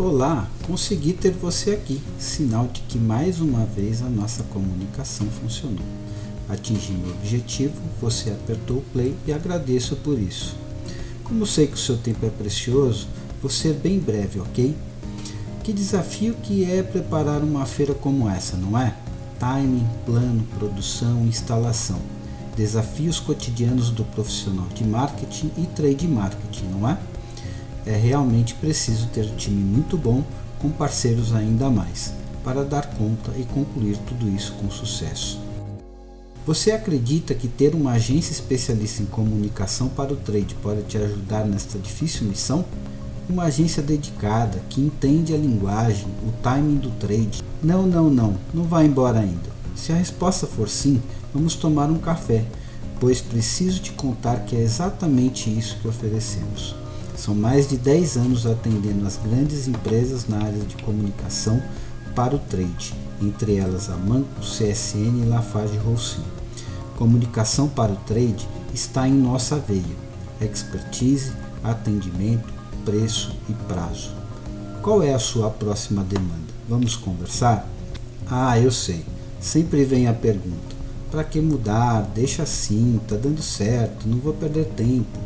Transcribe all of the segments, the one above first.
Olá, consegui ter você aqui, sinal de que mais uma vez a nossa comunicação funcionou. Atingi meu objetivo, você apertou o play e agradeço por isso. Como sei que o seu tempo é precioso, vou ser bem breve, ok? Que desafio que é preparar uma feira como essa, não é? Timing, plano, produção, instalação. Desafios cotidianos do profissional de marketing e trade marketing, não é? É realmente preciso ter um time muito bom com parceiros ainda mais para dar conta e concluir tudo isso com sucesso. Você acredita que ter uma agência especialista em comunicação para o trade pode te ajudar nesta difícil missão? Uma agência dedicada, que entende a linguagem, o timing do trade. Não, não, não, não vá embora ainda. Se a resposta for sim, vamos tomar um café, pois preciso te contar que é exatamente isso que oferecemos. São mais de 10 anos atendendo as grandes empresas na área de comunicação para o trade, entre elas a Manco, CSN e Lafarge Holcim. Comunicação para o trade está em nossa veia. Expertise, atendimento, preço e prazo. Qual é a sua próxima demanda? Vamos conversar? Ah, eu sei. Sempre vem a pergunta: para que mudar? Deixa assim, tá dando certo, não vou perder tempo.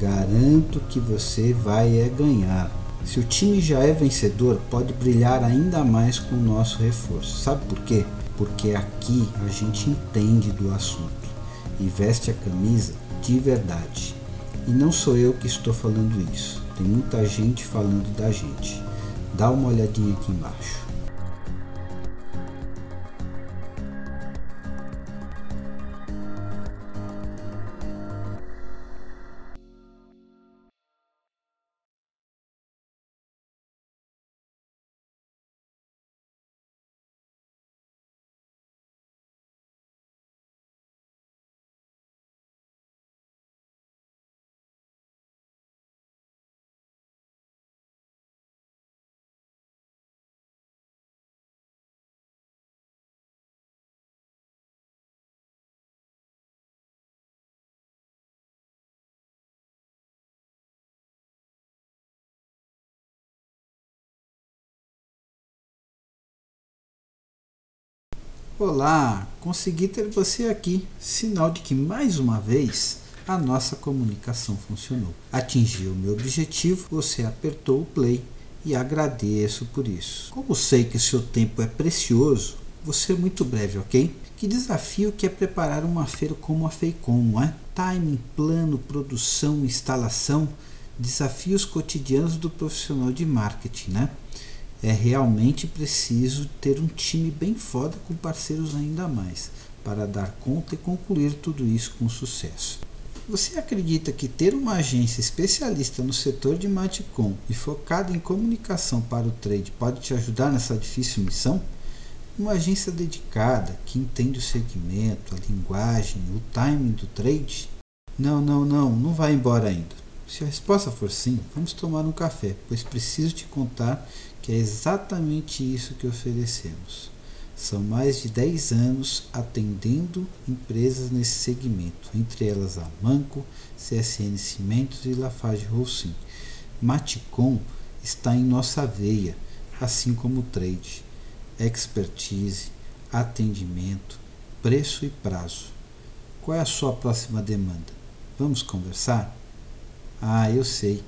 Garanto que você vai é ganhar. Se o time já é vencedor, pode brilhar ainda mais com o nosso reforço. Sabe por quê? Porque aqui a gente entende do assunto e veste a camisa de verdade. E não sou eu que estou falando isso. Tem muita gente falando da gente. Dá uma olhadinha aqui embaixo. Olá, consegui ter você aqui, sinal de que mais uma vez a nossa comunicação funcionou. Atingi o meu objetivo, você apertou o play e agradeço por isso. Como sei que seu tempo é precioso, vou ser muito breve, ok? Que desafio que é preparar uma feira como a Feicom, não é? Timing, plano, produção, instalação, desafios cotidianos do profissional de marketing, né? É realmente preciso ter um time bem foda com parceiros ainda mais para dar conta e concluir tudo isso com sucesso. Você acredita que ter uma agência especialista no setor de Matcom e focada em comunicação para o trade pode te ajudar nessa difícil missão? Uma agência dedicada que entende o segmento, a linguagem, o timing do trade? Não, não, não, não vai embora ainda. Se a resposta for sim, vamos tomar um café, pois preciso te contar que é exatamente isso que oferecemos. São mais de 10 anos atendendo empresas nesse segmento, entre elas a Manco, CSN Cimentos e Lafarge Holcim. Maticom está em nossa veia, assim como trade, expertise, atendimento, preço e prazo. Qual é a sua próxima demanda? Vamos conversar? Ah, eu sei.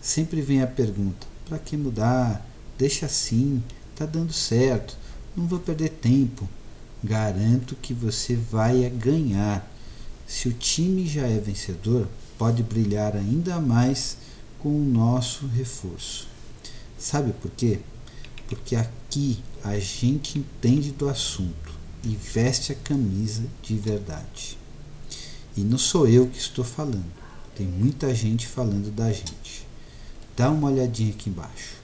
Sempre vem a pergunta: para que mudar? Deixa assim, tá dando certo, não vou perder tempo. Garanto que você vai ganhar. Se o time já é vencedor, pode brilhar ainda mais com o nosso reforço. Sabe por quê? Porque aqui a gente entende do assunto e veste a camisa de verdade. E não sou eu que estou falando tem muita gente falando da gente. Dá uma olhadinha aqui embaixo.